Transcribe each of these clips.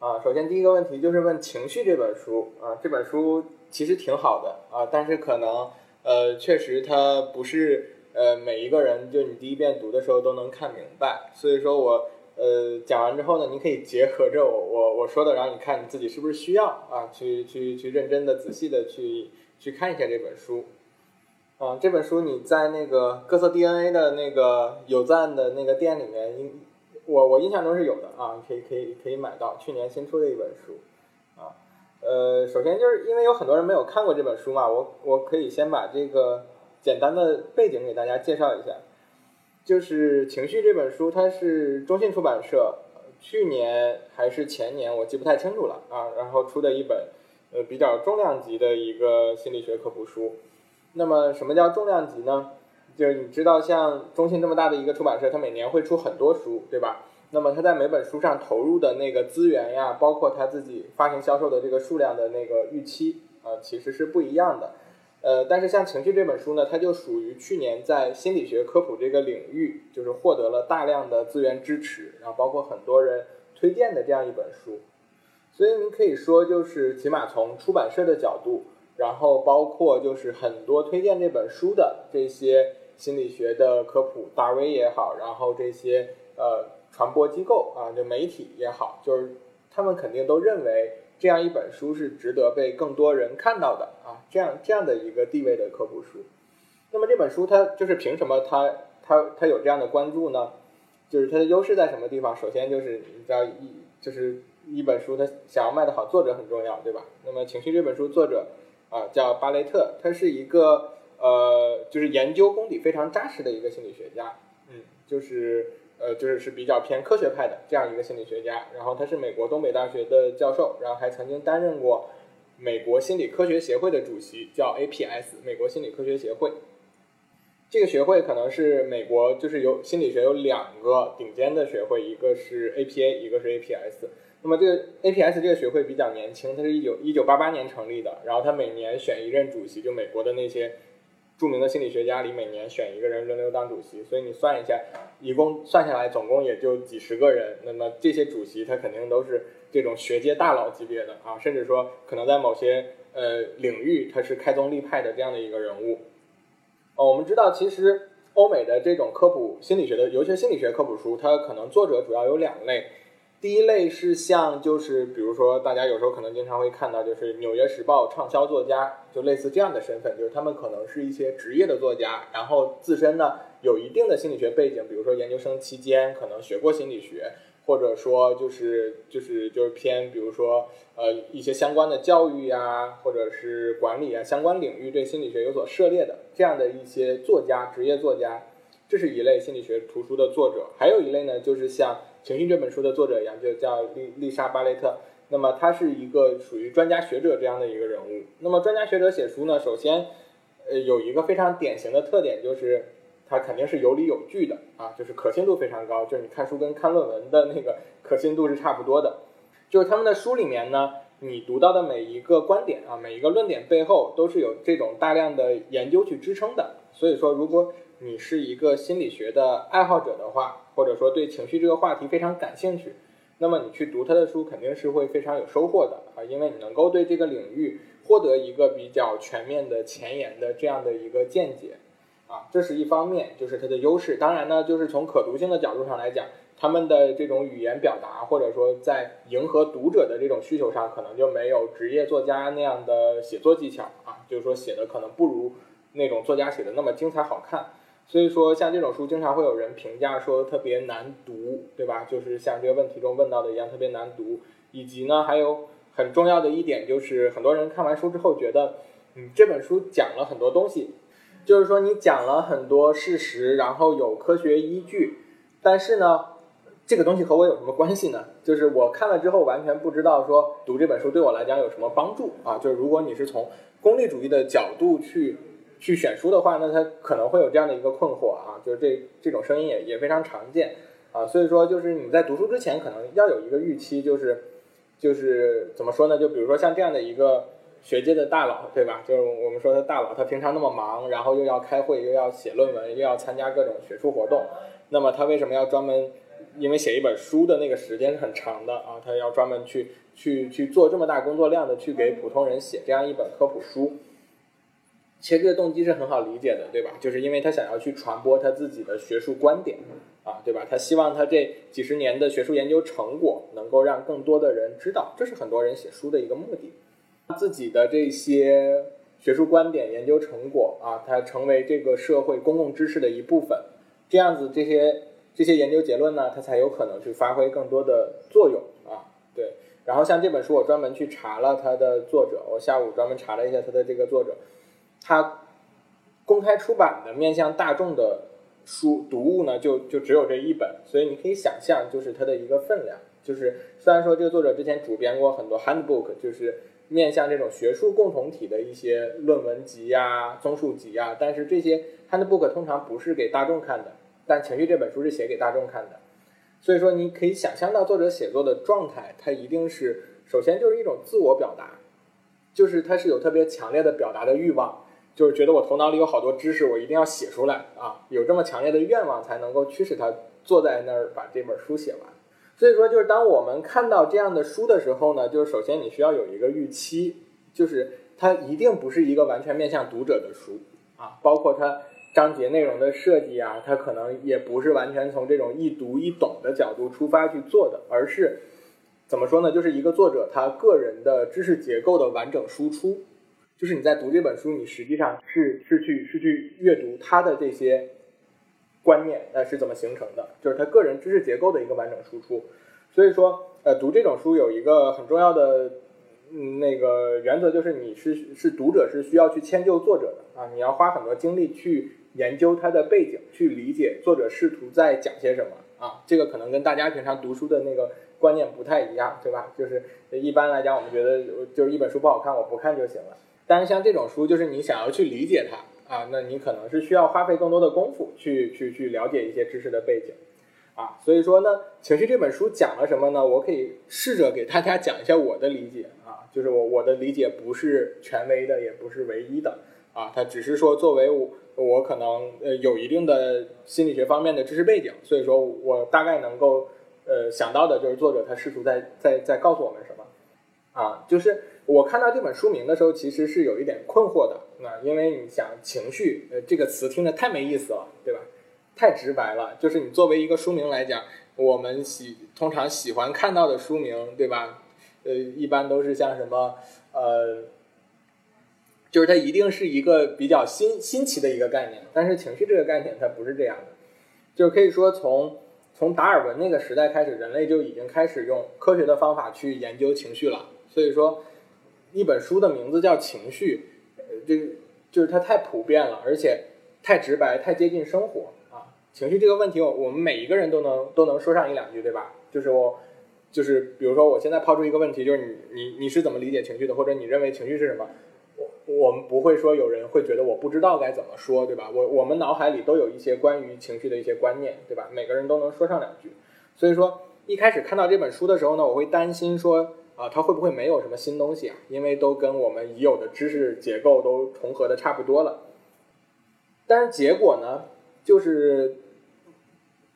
啊，首先第一个问题就是问《情绪》这本书啊，这本书其实挺好的啊，但是可能呃，确实它不是呃每一个人就你第一遍读的时候都能看明白，所以说我呃讲完之后呢，你可以结合着我我我说的，然后你看你自己是不是需要啊，去去去认真的、仔细的去去看一下这本书。啊，这本书你在那个各色 DNA 的那个有赞的那个店里面，应我我印象中是有的啊，可以可以可以买到，去年新出的一本书。啊，呃，首先就是因为有很多人没有看过这本书嘛，我我可以先把这个简单的背景给大家介绍一下。就是《情绪》这本书，它是中信出版社去年还是前年，我记不太清楚了啊，然后出的一本呃比较重量级的一个心理学科普书。那么什么叫重量级呢？就是你知道，像中信这么大的一个出版社，它每年会出很多书，对吧？那么它在每本书上投入的那个资源呀，包括它自己发行销售的这个数量的那个预期啊，其实是不一样的。呃，但是像情绪这本书呢，它就属于去年在心理学科普这个领域，就是获得了大量的资源支持，然后包括很多人推荐的这样一本书。所以你可以说，就是起码从出版社的角度。然后包括就是很多推荐这本书的这些心理学的科普大 V 也好，然后这些呃传播机构啊，就媒体也好，就是他们肯定都认为这样一本书是值得被更多人看到的啊，这样这样的一个地位的科普书。那么这本书它就是凭什么它它它有这样的关注呢？就是它的优势在什么地方？首先就是你知道一就是一本书它想要卖得好，作者很重要，对吧？那么情绪这本书作者。啊，叫巴雷特，他是一个呃，就是研究功底非常扎实的一个心理学家，嗯，就是呃，就是是比较偏科学派的这样一个心理学家。然后他是美国东北大学的教授，然后还曾经担任过美国心理科学协会的主席，叫 APS 美国心理科学协会。这个学会可能是美国就是有心理学有两个顶尖的学会，一个是 APA，一个是 APS。那么这个 APS 这个学会比较年轻，它是一九一九八八年成立的，然后它每年选一任主席，就美国的那些著名的心理学家里每年选一个人轮流当主席，所以你算一下，一共算下来总共也就几十个人，那么这些主席他肯定都是这种学界大佬级别的啊，甚至说可能在某些呃领域他是开宗立派的这样的一个人物。哦，我们知道其实欧美的这种科普心理学的，尤其是心理学科普书，它可能作者主要有两类。第一类是像就是比如说大家有时候可能经常会看到就是《纽约时报》畅销作家，就类似这样的身份，就是他们可能是一些职业的作家，然后自身呢有一定的心理学背景，比如说研究生期间可能学过心理学，或者说就是就是就是偏比如说呃一些相关的教育呀，或者是管理啊相关领域对心理学有所涉猎的这样的一些作家，职业作家，这是一类心理学图书的作者。还有一类呢，就是像。情绪这本书的作者一样，就叫丽丽莎巴雷特。那么他是一个属于专家学者这样的一个人物。那么专家学者写书呢，首先，呃，有一个非常典型的特点，就是他肯定是有理有据的啊，就是可信度非常高。就是你看书跟看论文的那个可信度是差不多的。就是他们的书里面呢，你读到的每一个观点啊，每一个论点背后都是有这种大量的研究去支撑的。所以说，如果你是一个心理学的爱好者的话，或者说对情绪这个话题非常感兴趣，那么你去读他的书肯定是会非常有收获的啊，因为你能够对这个领域获得一个比较全面的前沿的这样的一个见解啊，这是一方面，就是它的优势。当然呢，就是从可读性的角度上来讲，他们的这种语言表达，或者说在迎合读者的这种需求上，可能就没有职业作家那样的写作技巧啊，就是说写的可能不如那种作家写的那么精彩好看。所以说，像这种书，经常会有人评价说特别难读，对吧？就是像这个问题中问到的一样，特别难读。以及呢，还有很重要的一点，就是很多人看完书之后觉得，嗯，这本书讲了很多东西，就是说你讲了很多事实，然后有科学依据，但是呢，这个东西和我有什么关系呢？就是我看了之后完全不知道说读这本书对我来讲有什么帮助啊。就是如果你是从功利主义的角度去。去选书的话，那他可能会有这样的一个困惑啊，就是这这种声音也也非常常见啊，所以说就是你在读书之前可能要有一个预期，就是就是怎么说呢？就比如说像这样的一个学界的大佬，对吧？就是我们说的大佬，他平常那么忙，然后又要开会，又要写论文，又要参加各种学术活动，那么他为什么要专门因为写一本书的那个时间是很长的啊，他要专门去去去做这么大工作量的去给普通人写这样一本科普书。其实这个动机是很好理解的，对吧？就是因为他想要去传播他自己的学术观点，啊，对吧？他希望他这几十年的学术研究成果能够让更多的人知道，这是很多人写书的一个目的。他自己的这些学术观点、研究成果啊，它成为这个社会公共知识的一部分，这样子这些这些研究结论呢，他才有可能去发挥更多的作用啊。对，然后像这本书，我专门去查了它的作者，我下午专门查了一下它的这个作者。它公开出版的面向大众的书读物呢，就就只有这一本，所以你可以想象，就是它的一个分量。就是虽然说这个作者之前主编过很多 handbook，就是面向这种学术共同体的一些论文集呀、综述集呀，但是这些 handbook 通常不是给大众看的。但《情绪》这本书是写给大众看的，所以说你可以想象到作者写作的状态，他一定是首先就是一种自我表达，就是他是有特别强烈的表达的欲望。就是觉得我头脑里有好多知识，我一定要写出来啊！有这么强烈的愿望，才能够驱使他坐在那儿把这本书写完。所以说，就是当我们看到这样的书的时候呢，就是首先你需要有一个预期，就是它一定不是一个完全面向读者的书啊，包括它章节内容的设计啊，它可能也不是完全从这种易读易懂的角度出发去做的，而是怎么说呢？就是一个作者他个人的知识结构的完整输出。就是你在读这本书，你实际上是是去是去阅读他的这些观念，呃，是怎么形成的？就是他个人知识结构的一个完整输出。所以说，呃，读这种书有一个很重要的嗯那个原则，就是你是是读者是需要去迁就作者的啊，你要花很多精力去研究他的背景，去理解作者试图在讲些什么啊。这个可能跟大家平常读书的那个观念不太一样，对吧？就是一般来讲，我们觉得就是一本书不好看，我不看就行了。但是像这种书，就是你想要去理解它啊，那你可能是需要花费更多的功夫去去去了解一些知识的背景啊。所以说呢，情绪这本书讲了什么呢？我可以试着给大家讲一下我的理解啊，就是我我的理解不是权威的，也不是唯一的啊，它只是说作为我我可能呃有一定的心理学方面的知识背景，所以说我大概能够呃想到的就是作者他试图在在在告诉我们什么啊，就是。我看到这本书名的时候，其实是有一点困惑的。那因为你想情绪，呃，这个词听着太没意思了，对吧？太直白了。就是你作为一个书名来讲，我们喜通常喜欢看到的书名，对吧？呃，一般都是像什么，呃，就是它一定是一个比较新新奇的一个概念。但是情绪这个概念它不是这样的，就是可以说从从达尔文那个时代开始，人类就已经开始用科学的方法去研究情绪了。所以说。一本书的名字叫《情绪》，呃，这就是它太普遍了，而且太直白，太接近生活啊。情绪这个问题，我我们每一个人都能都能说上一两句，对吧？就是我，就是比如说，我现在抛出一个问题，就是你你你是怎么理解情绪的，或者你认为情绪是什么？我我们不会说有人会觉得我不知道该怎么说，对吧？我我们脑海里都有一些关于情绪的一些观念，对吧？每个人都能说上两句。所以说，一开始看到这本书的时候呢，我会担心说。啊，它会不会没有什么新东西啊？因为都跟我们已有的知识结构都重合的差不多了。但是结果呢，就是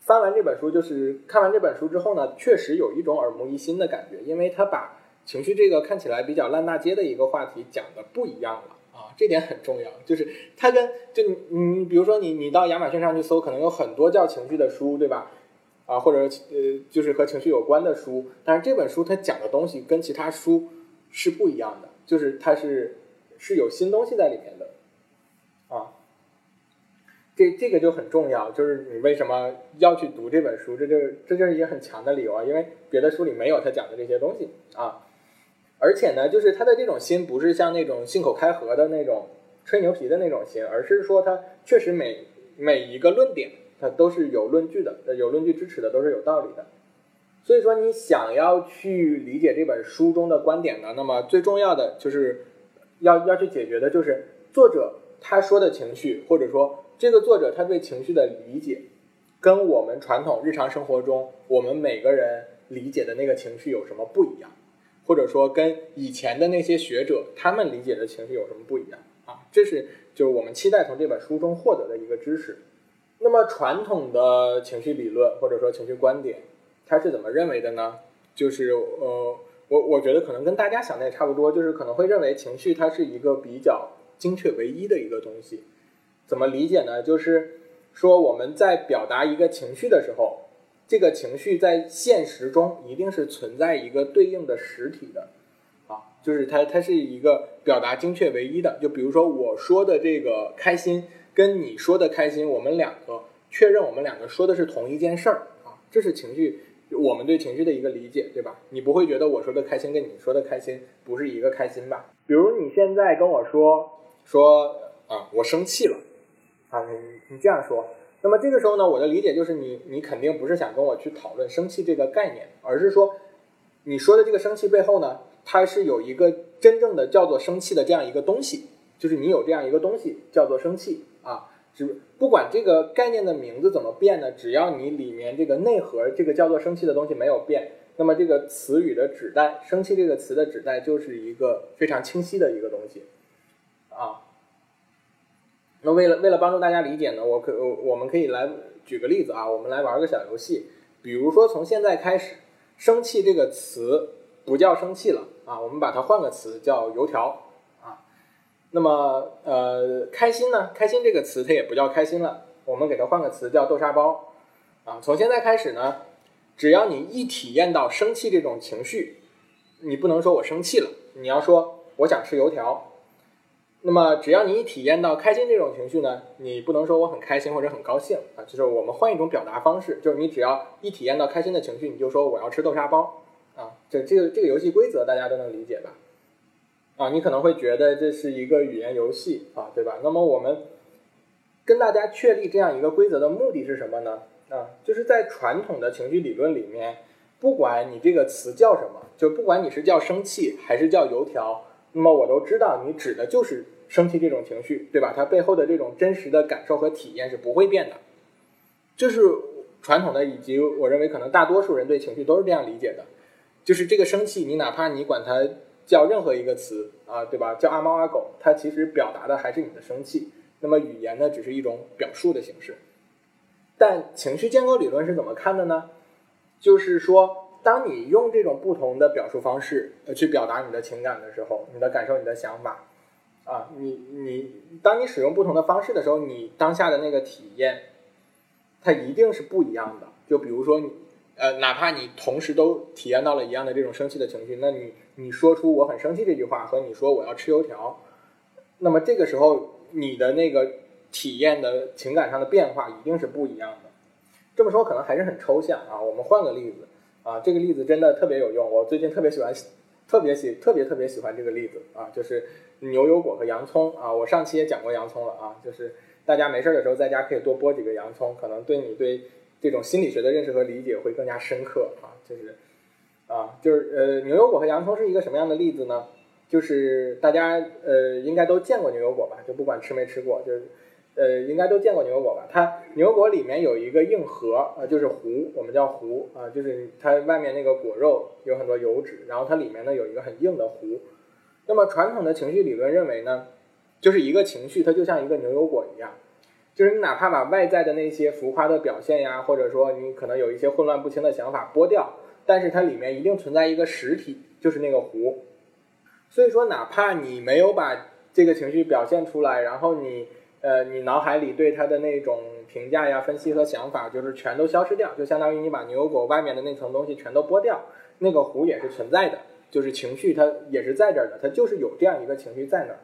翻完这本书，就是看完这本书之后呢，确实有一种耳目一新的感觉，因为他把情绪这个看起来比较烂大街的一个话题讲的不一样了啊，这点很重要。就是它跟就你你比如说你你到亚马逊上去搜，可能有很多叫情绪的书，对吧？啊，或者呃，就是和情绪有关的书，但是这本书它讲的东西跟其他书是不一样的，就是它是是有新东西在里面的，啊，这这个就很重要，就是你为什么要去读这本书，这就这就是一个很强的理由啊，因为别的书里没有他讲的这些东西啊，而且呢，就是他的这种心不是像那种信口开河的那种吹牛皮的那种心，而是说他确实每每一个论点。它都是有论据的，有论据支持的都是有道理的。所以说，你想要去理解这本书中的观点呢，那么最重要的就是要要去解决的就是作者他说的情绪，或者说这个作者他对情绪的理解，跟我们传统日常生活中我们每个人理解的那个情绪有什么不一样，或者说跟以前的那些学者他们理解的情绪有什么不一样啊？这是就是我们期待从这本书中获得的一个知识。那么传统的情绪理论或者说情绪观点，它是怎么认为的呢？就是呃，我我觉得可能跟大家想的也差不多，就是可能会认为情绪它是一个比较精确唯一的一个东西。怎么理解呢？就是说我们在表达一个情绪的时候，这个情绪在现实中一定是存在一个对应的实体的，啊，就是它它是一个表达精确唯一的。就比如说我说的这个开心，跟你说的开心，我们两个确认我们两个说的是同一件事儿啊，这是情绪我们对情绪的一个理解，对吧？你不会觉得我说的开心跟你说的开心不是一个开心吧？比如你现在跟我说说啊，我生气了。啊，你你这样说，那么这个时候呢，我的理解就是你你肯定不是想跟我去讨论生气这个概念，而是说你说的这个生气背后呢，它是有一个真正的叫做生气的这样一个东西，就是你有这样一个东西叫做生气啊，只不管这个概念的名字怎么变呢，只要你里面这个内核这个叫做生气的东西没有变，那么这个词语的指代，生气这个词的指代就是一个非常清晰的一个东西啊。那为了为了帮助大家理解呢，我可我我们可以来举个例子啊，我们来玩个小游戏。比如说从现在开始，生气这个词不叫生气了啊，我们把它换个词叫油条。那么呃，开心呢？开心这个词它也不叫开心了，我们给它换个词叫豆沙包啊。从现在开始呢，只要你一体验到生气这种情绪，你不能说我生气了，你要说我想吃油条。那么，只要你一体验到开心这种情绪呢，你不能说我很开心或者很高兴啊，就是我们换一种表达方式，就是你只要一体验到开心的情绪，你就说我要吃豆沙包啊。这这个这个游戏规则大家都能理解吧？啊，你可能会觉得这是一个语言游戏啊，对吧？那么我们跟大家确立这样一个规则的目的是什么呢？啊，就是在传统的情绪理论里面，不管你这个词叫什么，就不管你是叫生气还是叫油条，那么我都知道你指的就是。生气这种情绪，对吧？它背后的这种真实的感受和体验是不会变的，这是传统的，以及我认为可能大多数人对情绪都是这样理解的，就是这个生气，你哪怕你管它叫任何一个词啊，对吧？叫阿猫阿狗，它其实表达的还是你的生气。那么语言呢，只是一种表述的形式。但情绪建构理论是怎么看的呢？就是说，当你用这种不同的表述方式去表达你的情感的时候，你的感受、你的想法。啊，你你，当你使用不同的方式的时候，你当下的那个体验，它一定是不一样的。就比如说你，呃，哪怕你同时都体验到了一样的这种生气的情绪，那你你说出我很生气这句话，和你说我要吃油条，那么这个时候你的那个体验的情感上的变化一定是不一样的。这么说可能还是很抽象啊，我们换个例子啊，这个例子真的特别有用，我最近特别喜欢，特别喜特别特别喜欢这个例子啊，就是。牛油果和洋葱啊，我上期也讲过洋葱了啊，就是大家没事的时候在家可以多剥几个洋葱，可能对你对这种心理学的认识和理解会更加深刻啊。就是啊，就是呃，牛油果和洋葱是一个什么样的例子呢？就是大家呃应该都见过牛油果吧？就不管吃没吃过，就是呃应该都见过牛油果吧？它牛油果里面有一个硬核啊，就是核，我们叫核啊，就是它外面那个果肉有很多油脂，然后它里面呢有一个很硬的核。那么传统的情绪理论认为呢，就是一个情绪它就像一个牛油果一样，就是你哪怕把外在的那些浮夸的表现呀，或者说你可能有一些混乱不清的想法剥掉，但是它里面一定存在一个实体，就是那个湖。所以说，哪怕你没有把这个情绪表现出来，然后你呃你脑海里对它的那种评价呀、分析和想法就是全都消失掉，就相当于你把牛油果外面的那层东西全都剥掉，那个湖也是存在的。就是情绪，它也是在这儿的，它就是有这样一个情绪在那儿。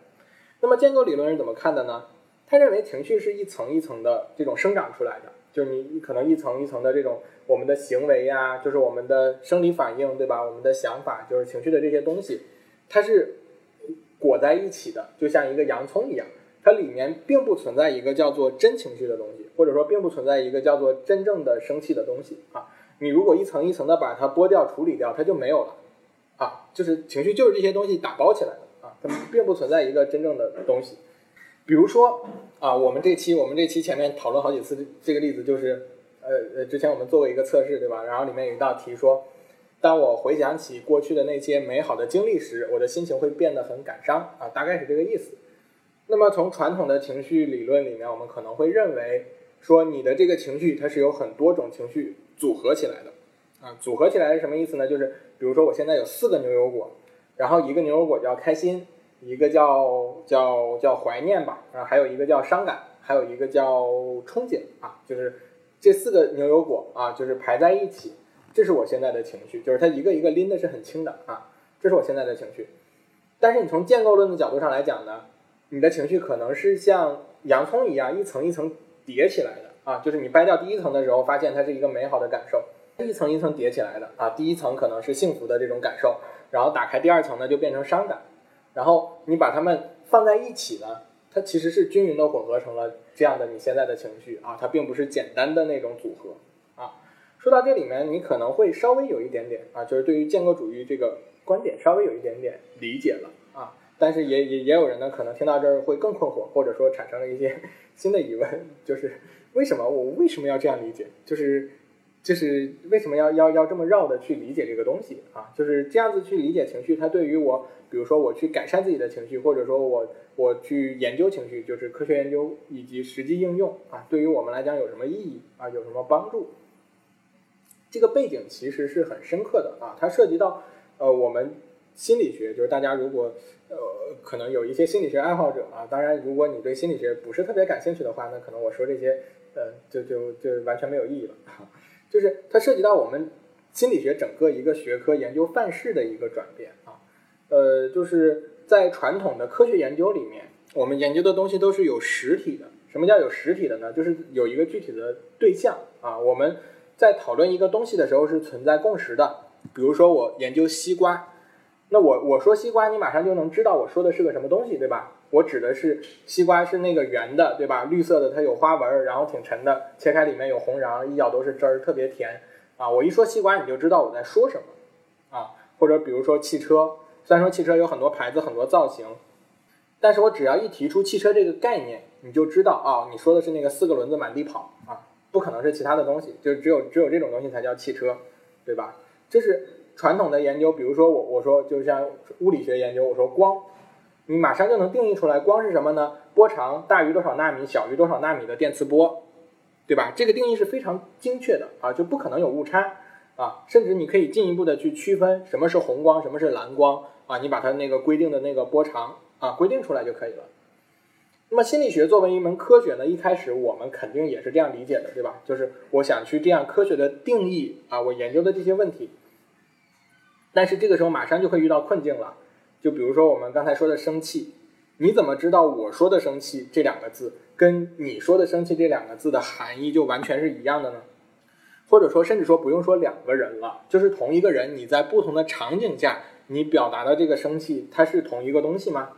那么建构理论是怎么看的呢？他认为情绪是一层一层的这种生长出来的，就是你可能一层一层的这种我们的行为呀，就是我们的生理反应，对吧？我们的想法，就是情绪的这些东西，它是裹在一起的，就像一个洋葱一样，它里面并不存在一个叫做真情绪的东西，或者说并不存在一个叫做真正的生气的东西啊。你如果一层一层的把它剥掉、处理掉，它就没有了。啊，就是情绪，就是这些东西打包起来的啊，它并不存在一个真正的东西。比如说啊，我们这期我们这期前面讨论好几次这个例子，就是呃呃，之前我们做过一个测试，对吧？然后里面有一道题说，当我回想起过去的那些美好的经历时，我的心情会变得很感伤啊，大概是这个意思。那么从传统的情绪理论里面，我们可能会认为，说你的这个情绪它是有很多种情绪组合起来的啊，组合起来是什么意思呢？就是比如说我现在有四个牛油果，然后一个牛油果叫开心，一个叫叫叫怀念吧，啊，还有一个叫伤感，还有一个叫憧憬啊，就是这四个牛油果啊，就是排在一起，这是我现在的情绪，就是它一个一个拎的是很轻的啊，这是我现在的情绪。但是你从建构论的角度上来讲呢，你的情绪可能是像洋葱一样一层一层叠起来的啊，就是你掰掉第一层的时候，发现它是一个美好的感受，一层一层叠起来的啊，第一层可能是幸福的这种感受，然后打开第二层呢就变成伤感，然后你把它们放在一起呢，它其实是均匀的混合成了这样的你现在的情绪啊，它并不是简单的那种组合啊。说到这里面，你可能会稍微有一点点啊，就是对于建构主义这个观点稍微有一点点理解了啊，但是也也也有人呢，可能听到这儿会更困惑，或者说产生了一些新的疑问，就是为什么我为什么要这样理解？就是就是为什么要要要这么绕的去理解这个东西啊？就是这样子去理解情绪，它对于我，比如说我去改善自己的情绪，或者说我我去研究情绪，就是科学研究以及实际应用啊，对于我们来讲有什么意义啊？有什么帮助？这个背景其实是很深刻的啊，它涉及到呃我们心理学，就是大家如果呃可能有一些心理学爱好者啊，当然如果你对心理学不是特别感兴趣的话，那可能我说这些呃就就就完全没有意义了。就是它涉及到我们心理学整个一个学科研究范式的一个转变啊，呃就是在传统的科学研究里面，我们研究的东西都是有实体的。什么叫有实体的呢？就是有一个具体的对象啊，我们。在讨论一个东西的时候是存在共识的，比如说我研究西瓜，那我我说西瓜，你马上就能知道我说的是个什么东西，对吧？我指的是西瓜是那个圆的，对吧？绿色的，它有花纹，然后挺沉的，切开里面有红瓤，一咬都是汁儿，特别甜啊！我一说西瓜，你就知道我在说什么啊。或者比如说汽车，虽然说汽车有很多牌子、很多造型，但是我只要一提出汽车这个概念，你就知道啊，你说的是那个四个轮子满地跑啊。不可能是其他的东西，就只有只有这种东西才叫汽车，对吧？这是传统的研究，比如说我我说就像物理学研究，我说光，你马上就能定义出来光是什么呢？波长大于多少纳米，小于多少纳米的电磁波，对吧？这个定义是非常精确的啊，就不可能有误差啊，甚至你可以进一步的去区分什么是红光，什么是蓝光啊，你把它那个规定的那个波长啊规定出来就可以了。那么心理学作为一门科学呢，一开始我们肯定也是这样理解的，对吧？就是我想去这样科学的定义啊，我研究的这些问题。但是这个时候马上就会遇到困境了，就比如说我们刚才说的生气，你怎么知道我说的生气这两个字跟你说的生气这两个字的含义就完全是一样的呢？或者说，甚至说不用说两个人了，就是同一个人，你在不同的场景下，你表达的这个生气，它是同一个东西吗？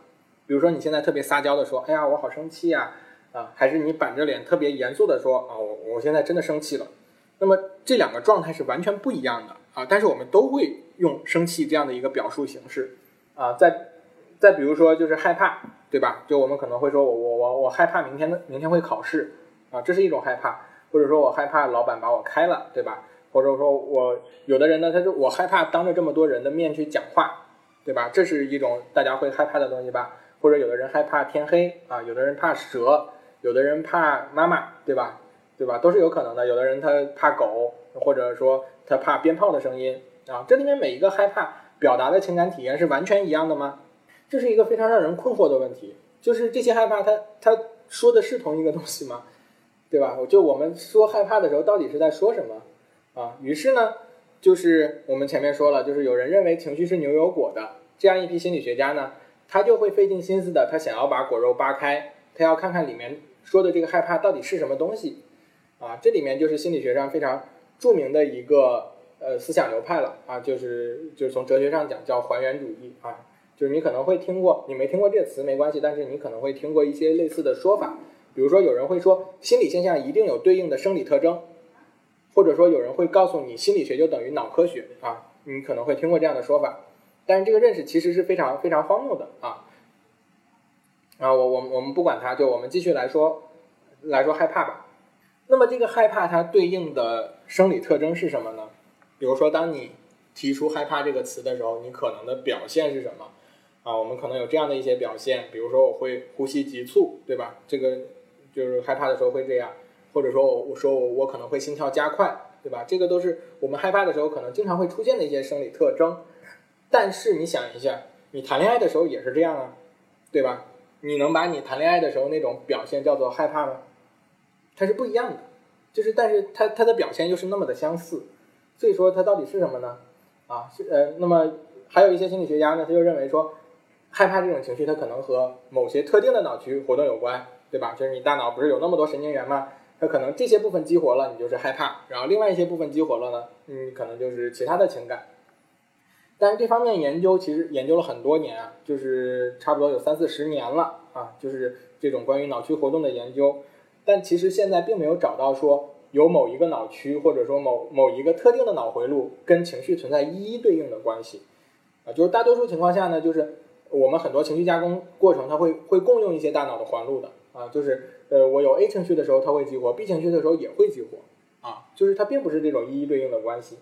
比如说你现在特别撒娇的说，哎呀，我好生气呀，啊，还是你板着脸特别严肃的说，啊，我我现在真的生气了。那么这两个状态是完全不一样的啊，但是我们都会用生气这样的一个表述形式啊。再再比如说就是害怕，对吧？就我们可能会说我我我我害怕明天的明天会考试啊，这是一种害怕，或者说我害怕老板把我开了，对吧？或者说我有的人呢，他就我害怕当着这么多人的面去讲话，对吧？这是一种大家会害怕的东西吧？或者有的人害怕天黑啊，有的人怕蛇，有的人怕妈妈，对吧？对吧？都是有可能的。有的人他怕狗，或者说他怕鞭炮的声音啊。这里面每一个害怕表达的情感体验是完全一样的吗？这是一个非常让人困惑的问题。就是这些害怕，他他说的是同一个东西吗？对吧？我就我们说害怕的时候，到底是在说什么啊？于是呢，就是我们前面说了，就是有人认为情绪是牛油果的这样一批心理学家呢。他就会费尽心思的，他想要把果肉扒开，他要看看里面说的这个害怕到底是什么东西，啊，这里面就是心理学上非常著名的一个呃思想流派了啊，就是就是从哲学上讲叫还原主义啊，就是你可能会听过，你没听过这个词没关系，但是你可能会听过一些类似的说法，比如说有人会说心理现象一定有对应的生理特征，或者说有人会告诉你心理学就等于脑科学啊，你可能会听过这样的说法。但是这个认识其实是非常非常荒谬的啊！啊，我我我们不管它，就我们继续来说来说害怕吧。那么这个害怕它对应的生理特征是什么呢？比如说，当你提出害怕这个词的时候，你可能的表现是什么？啊，我们可能有这样的一些表现，比如说我会呼吸急促，对吧？这个就是害怕的时候会这样，或者说我我说我我可能会心跳加快，对吧？这个都是我们害怕的时候可能经常会出现的一些生理特征。但是你想一下，你谈恋爱的时候也是这样啊，对吧？你能把你谈恋爱的时候那种表现叫做害怕吗？它是不一样的，就是但是它它的表现又是那么的相似，所以说它到底是什么呢？啊，是呃，那么还有一些心理学家呢，他就认为说，害怕这种情绪它可能和某些特定的脑区活动有关，对吧？就是你大脑不是有那么多神经元吗？它可能这些部分激活了，你就是害怕；然后另外一些部分激活了呢，嗯，可能就是其他的情感。但是这方面研究其实研究了很多年啊，就是差不多有三四十年了啊，就是这种关于脑区活动的研究。但其实现在并没有找到说有某一个脑区或者说某某一个特定的脑回路跟情绪存在一一对应的关系。啊，就是大多数情况下呢，就是我们很多情绪加工过程它会会共用一些大脑的环路的。啊，就是呃我有 A 情绪的时候它会激活，B 情绪的时候也会激活。啊，就是它并不是这种一一对应的关系，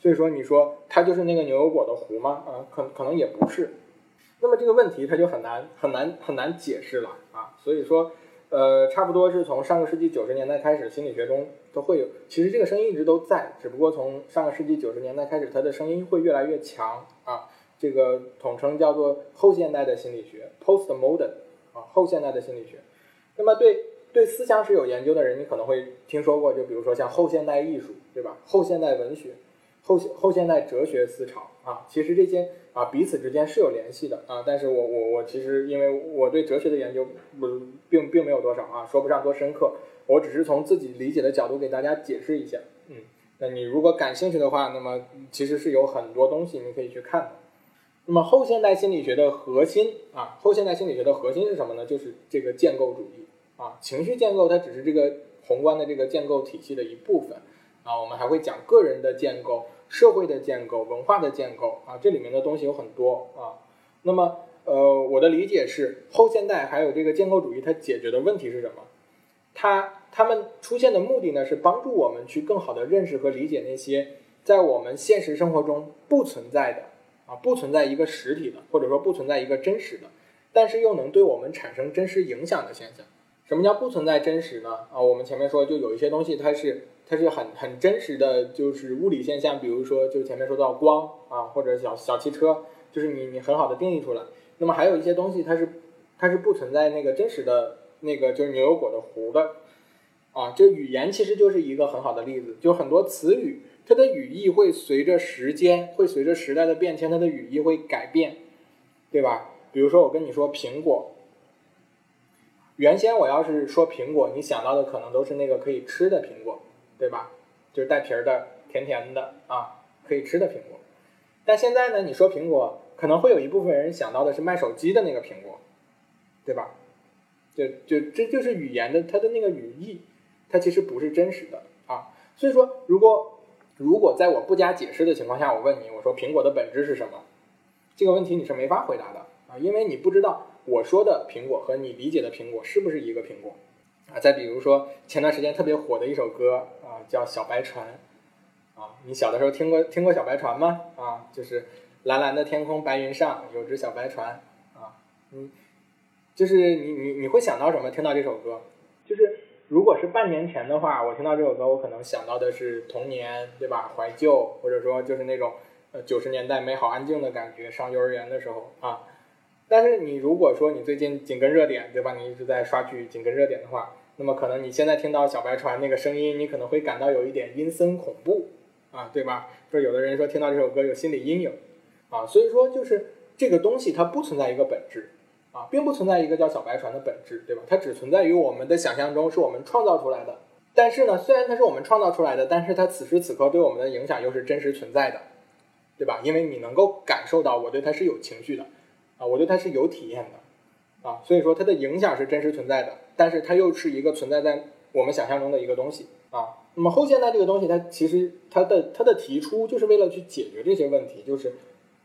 所以说你说它就是那个牛油果的核吗？啊，可可能也不是，那么这个问题它就很难很难很难解释了。啊，所以说。呃，差不多是从上个世纪九十年代开始，心理学中都会有。其实这个声音一直都在，只不过从上个世纪九十年代开始，它的声音会越来越强啊。这个统称叫做后现代的心理学 （postmodern） 啊，后现代的心理学。那么对对思想史有研究的人，你可能会听说过，就比如说像后现代艺术，对吧？后现代文学。后后现代哲学思潮啊，其实这些啊彼此之间是有联系的啊，但是我我我其实因为我对哲学的研究不并并没有多少啊，说不上多深刻，我只是从自己理解的角度给大家解释一下，嗯，那你如果感兴趣的话，那么其实是有很多东西你可以去看的。那么后现代心理学的核心啊，后现代心理学的核心是什么呢？就是这个建构主义啊，情绪建构它只是这个宏观的这个建构体系的一部分啊，我们还会讲个人的建构。社会的建构、文化的建构啊，这里面的东西有很多啊。那么，呃，我的理解是，后现代还有这个建构主义，它解决的问题是什么？它它们出现的目的呢，是帮助我们去更好的认识和理解那些在我们现实生活中不存在的啊，不存在一个实体的，或者说不存在一个真实的，但是又能对我们产生真实影响的现象。什么叫不存在真实呢？啊，我们前面说，就有一些东西它是。它是很很真实的，就是物理现象，比如说，就前面说到光啊，或者小小汽车，就是你你很好的定义出来。那么还有一些东西，它是它是不存在那个真实的那个就是牛油果的核的啊。这语言其实就是一个很好的例子，就很多词语，它的语义会随着时间，会随着时代的变迁，它的语义会改变，对吧？比如说我跟你说苹果，原先我要是说苹果，你想到的可能都是那个可以吃的苹果。对吧？就是带皮儿的，甜甜的啊，可以吃的苹果。但现在呢，你说苹果，可能会有一部分人想到的是卖手机的那个苹果，对吧？就就这就是语言的它的那个语义，它其实不是真实的啊。所以说，如果如果在我不加解释的情况下，我问你，我说苹果的本质是什么？这个问题你是没法回答的啊，因为你不知道我说的苹果和你理解的苹果是不是一个苹果。啊，再比如说前段时间特别火的一首歌啊，叫《小白船》啊，你小的时候听过听过小白船吗？啊，就是蓝蓝的天空，白云上有只小白船啊，嗯，就是你你你会想到什么？听到这首歌，就是如果是半年前的话，我听到这首歌，我可能想到的是童年，对吧？怀旧，或者说就是那种呃九十年代美好安静的感觉，上幼儿园的时候啊。但是你如果说你最近紧跟热点，对吧？你一直在刷剧紧跟热点的话。那么可能你现在听到小白船那个声音，你可能会感到有一点阴森恐怖啊，对吧？说有的人说听到这首歌有心理阴影啊，所以说就是这个东西它不存在一个本质啊，并不存在一个叫小白船的本质，对吧？它只存在于我们的想象中，是我们创造出来的。但是呢，虽然它是我们创造出来的，但是它此时此刻对我们的影响又是真实存在的，对吧？因为你能够感受到我对它是有情绪的啊，我对它是有体验的啊，所以说它的影响是真实存在的。但是它又是一个存在在我们想象中的一个东西啊。那么后现代这个东西，它其实它的它的提出就是为了去解决这些问题，就是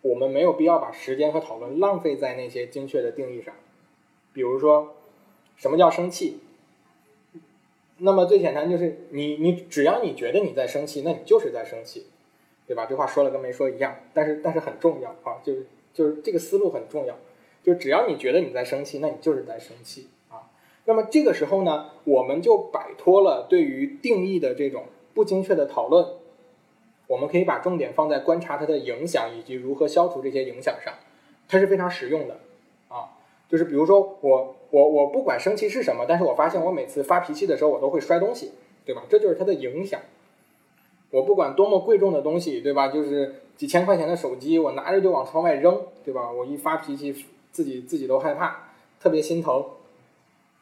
我们没有必要把时间和讨论浪费在那些精确的定义上。比如说，什么叫生气？那么最简单就是你你只要你觉得你在生气，那你就是在生气，对吧？这话说了跟没说一样，但是但是很重要啊，就是就是这个思路很重要，就只要你觉得你在生气，那你就是在生气。啊那么这个时候呢，我们就摆脱了对于定义的这种不精确的讨论，我们可以把重点放在观察它的影响以及如何消除这些影响上，它是非常实用的啊。就是比如说我我我不管生气是什么，但是我发现我每次发脾气的时候我都会摔东西，对吧？这就是它的影响。我不管多么贵重的东西，对吧？就是几千块钱的手机，我拿着就往窗外扔，对吧？我一发脾气，自己自己都害怕，特别心疼。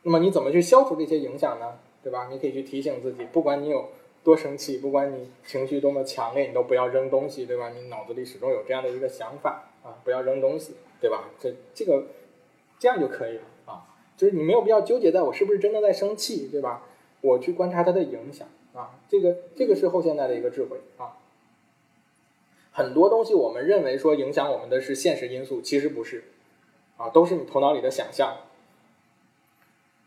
那么你怎么去消除这些影响呢？对吧？你可以去提醒自己，不管你有多生气，不管你情绪多么强烈，你都不要扔东西，对吧？你脑子里始终有这样的一个想法啊，不要扔东西，对吧？这这个这样就可以了啊，就是你没有必要纠结在我是不是真的在生气，对吧？我去观察它的影响。啊，这个这个是后现代的一个智慧啊。很多东西我们认为说影响我们的是现实因素，其实不是，啊，都是你头脑里的想象。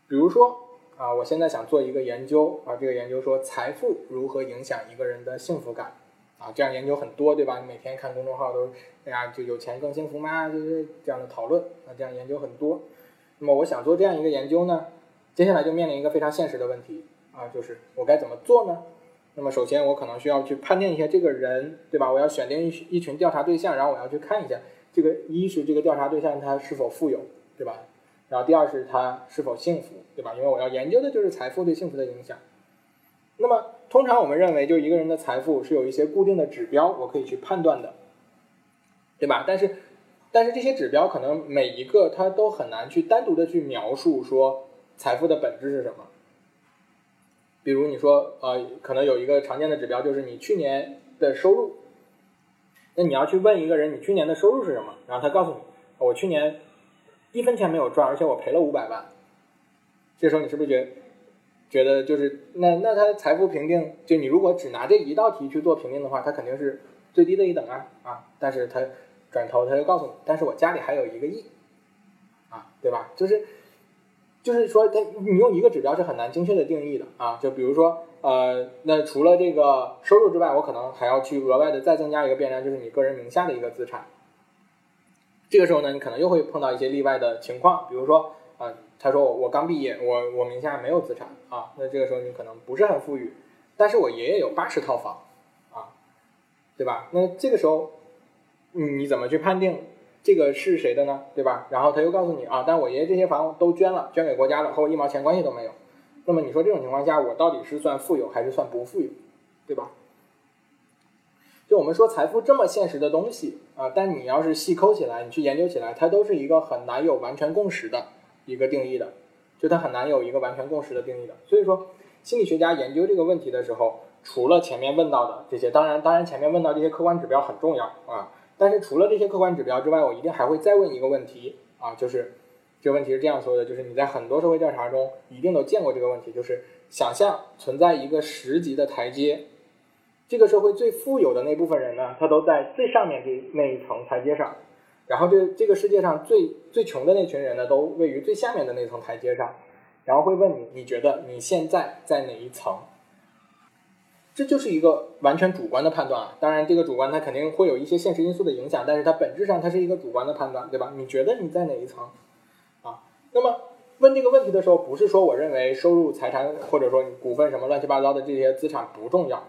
比如说啊，我现在想做一个研究啊，这个研究说财富如何影响一个人的幸福感啊，这样研究很多，对吧？你每天看公众号都，哎呀，就有钱更幸福吗？就是这样的讨论啊，这样研究很多。那么我想做这样一个研究呢，接下来就面临一个非常现实的问题。啊，就是我该怎么做呢？那么首先我可能需要去判定一下这个人，对吧？我要选定一一群调查对象，然后我要去看一下这个一是这个调查对象他是否富有，对吧？然后第二是他是否幸福，对吧？因为我要研究的就是财富对幸福的影响。那么通常我们认为，就一个人的财富是有一些固定的指标，我可以去判断的，对吧？但是但是这些指标可能每一个它都很难去单独的去描述说财富的本质是什么。比如你说，呃，可能有一个常见的指标就是你去年的收入，那你要去问一个人你去年的收入是什么，然后他告诉你，我去年一分钱没有赚，而且我赔了五百万。这时候你是不是觉觉得就是那那他财富评定，就你如果只拿这一道题去做评定的话，他肯定是最低的一等啊啊！但是他转头他就告诉你，但是我家里还有一个亿，啊，对吧？就是。就是说，它你用一个指标是很难精确的定义的啊。就比如说，呃，那除了这个收入之外，我可能还要去额外的再增加一个变量，就是你个人名下的一个资产。这个时候呢，你可能又会碰到一些例外的情况，比如说，啊，他说我我刚毕业，我我名下没有资产啊，那这个时候你可能不是很富裕，但是我爷爷有八十套房啊，对吧？那这个时候，你怎么去判定？这个是谁的呢？对吧？然后他又告诉你啊，但我爷爷这些房都捐了，捐给国家了，和我一毛钱关系都没有。那么你说这种情况下，我到底是算富有还是算不富有？对吧？就我们说财富这么现实的东西啊，但你要是细抠起来，你去研究起来，它都是一个很难有完全共识的一个定义的，就它很难有一个完全共识的定义的。所以说，心理学家研究这个问题的时候，除了前面问到的这些，当然，当然前面问到这些客观指标很重要啊。但是除了这些客观指标之外，我一定还会再问一个问题啊，就是这个问题是这样说的：就是你在很多社会调查中一定都见过这个问题，就是想象存在一个十级的台阶，这个社会最富有的那部分人呢，他都在最上面这那一层台阶上，然后这这个世界上最最穷的那群人呢，都位于最下面的那层台阶上，然后会问你，你觉得你现在在哪一层？这就是一个完全主观的判断啊，当然这个主观它肯定会有一些现实因素的影响，但是它本质上它是一个主观的判断，对吧？你觉得你在哪一层啊？那么问这个问题的时候，不是说我认为收入、财产或者说股份什么乱七八糟的这些资产不重要，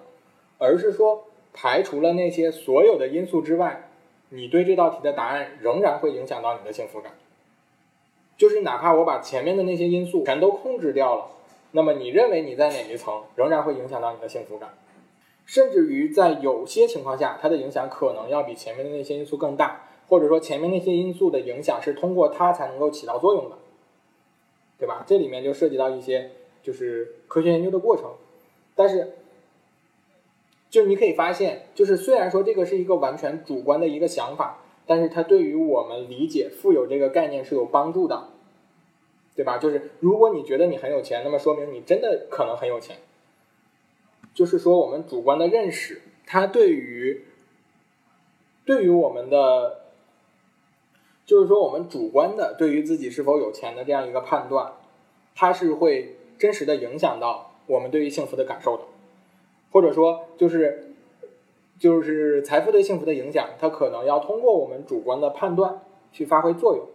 而是说排除了那些所有的因素之外，你对这道题的答案仍然会影响到你的幸福感。就是哪怕我把前面的那些因素全都控制掉了。那么你认为你在哪一层，仍然会影响到你的幸福感，甚至于在有些情况下，它的影响可能要比前面的那些因素更大，或者说前面那些因素的影响是通过它才能够起到作用的，对吧？这里面就涉及到一些就是科学研究的过程，但是就你可以发现，就是虽然说这个是一个完全主观的一个想法，但是它对于我们理解富有这个概念是有帮助的。对吧？就是如果你觉得你很有钱，那么说明你真的可能很有钱。就是说，我们主观的认识，它对于对于我们的，就是说我们主观的对于自己是否有钱的这样一个判断，它是会真实的影响到我们对于幸福的感受的，或者说就是就是财富对幸福的影响，它可能要通过我们主观的判断去发挥作用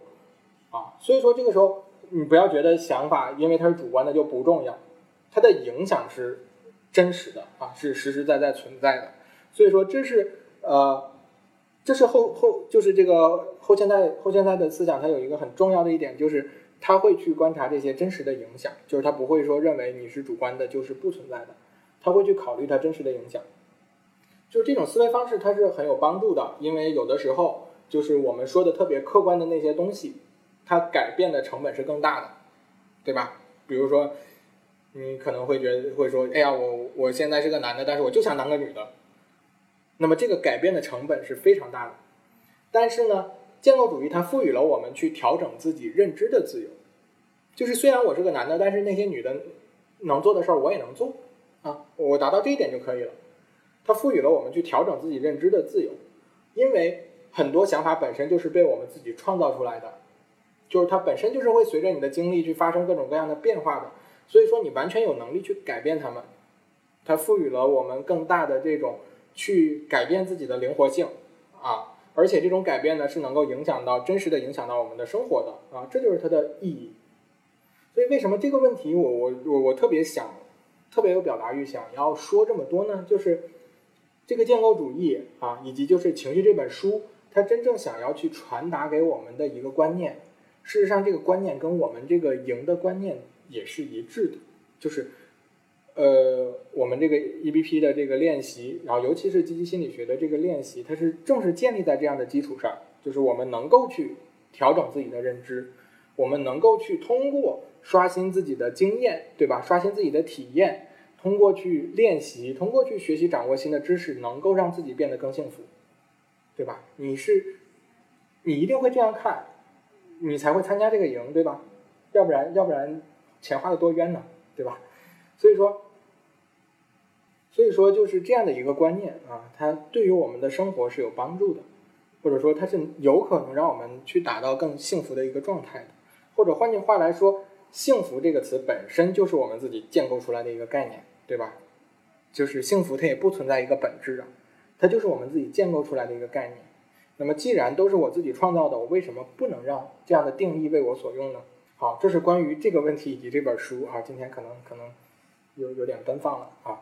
啊。所以说这个时候。你不要觉得想法因为它是主观的就不重要，它的影响是真实的啊，是实实在在存在的。所以说，这是呃，这是后后就是这个后现代后现代的思想，它有一个很重要的一点，就是他会去观察这些真实的影响，就是他不会说认为你是主观的，就是不存在的，他会去考虑它真实的影响。就是这种思维方式，它是很有帮助的，因为有的时候就是我们说的特别客观的那些东西，它改变的成本是更大的，对吧？比如说，你可能会觉得会说，哎呀，我我现在是个男的，但是我就想当个女的，那么这个改变的成本是非常大的。但是呢，建构主义它赋予了我们去调整自己认知的自由，就是虽然我是个男的，但是那些女的能做的事儿我也能做。啊，我达到这一点就可以了。它赋予了我们去调整自己认知的自由，因为很多想法本身就是被我们自己创造出来的，就是它本身就是会随着你的经历去发生各种各样的变化的，所以说你完全有能力去改变它们。它赋予了我们更大的这种去改变自己的灵活性啊，而且这种改变呢是能够影响到真实的影响到我们的生活的啊，这就是它的意义。所以为什么这个问题我我我我特别想特别有表达欲想要说这么多呢？就是。这个建构主义啊，以及就是《情绪》这本书，它真正想要去传达给我们的一个观念，事实上，这个观念跟我们这个赢的观念也是一致的，就是，呃，我们这个 EBP 的这个练习，然后尤其是积极心理学的这个练习，它是正是建立在这样的基础上，就是我们能够去调整自己的认知，我们能够去通过刷新自己的经验，对吧？刷新自己的体验。通过去练习，通过去学习掌握新的知识，能够让自己变得更幸福，对吧？你是，你一定会这样看，你才会参加这个营，对吧？要不然，要不然钱花的多冤呢，对吧？所以说，所以说就是这样的一个观念啊，它对于我们的生活是有帮助的，或者说它是有可能让我们去达到更幸福的一个状态的，或者换句话来说。幸福这个词本身就是我们自己建构出来的一个概念，对吧？就是幸福它也不存在一个本质啊，它就是我们自己建构出来的一个概念。那么既然都是我自己创造的，我为什么不能让这样的定义为我所用呢？好，这是关于这个问题以及这本书啊。今天可能可能有有点奔放了啊。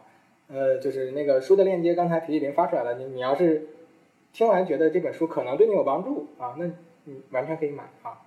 呃，就是那个书的链接，刚才皮皮林发出来了。你你要是听完觉得这本书可能对你有帮助啊，那你完全可以买啊。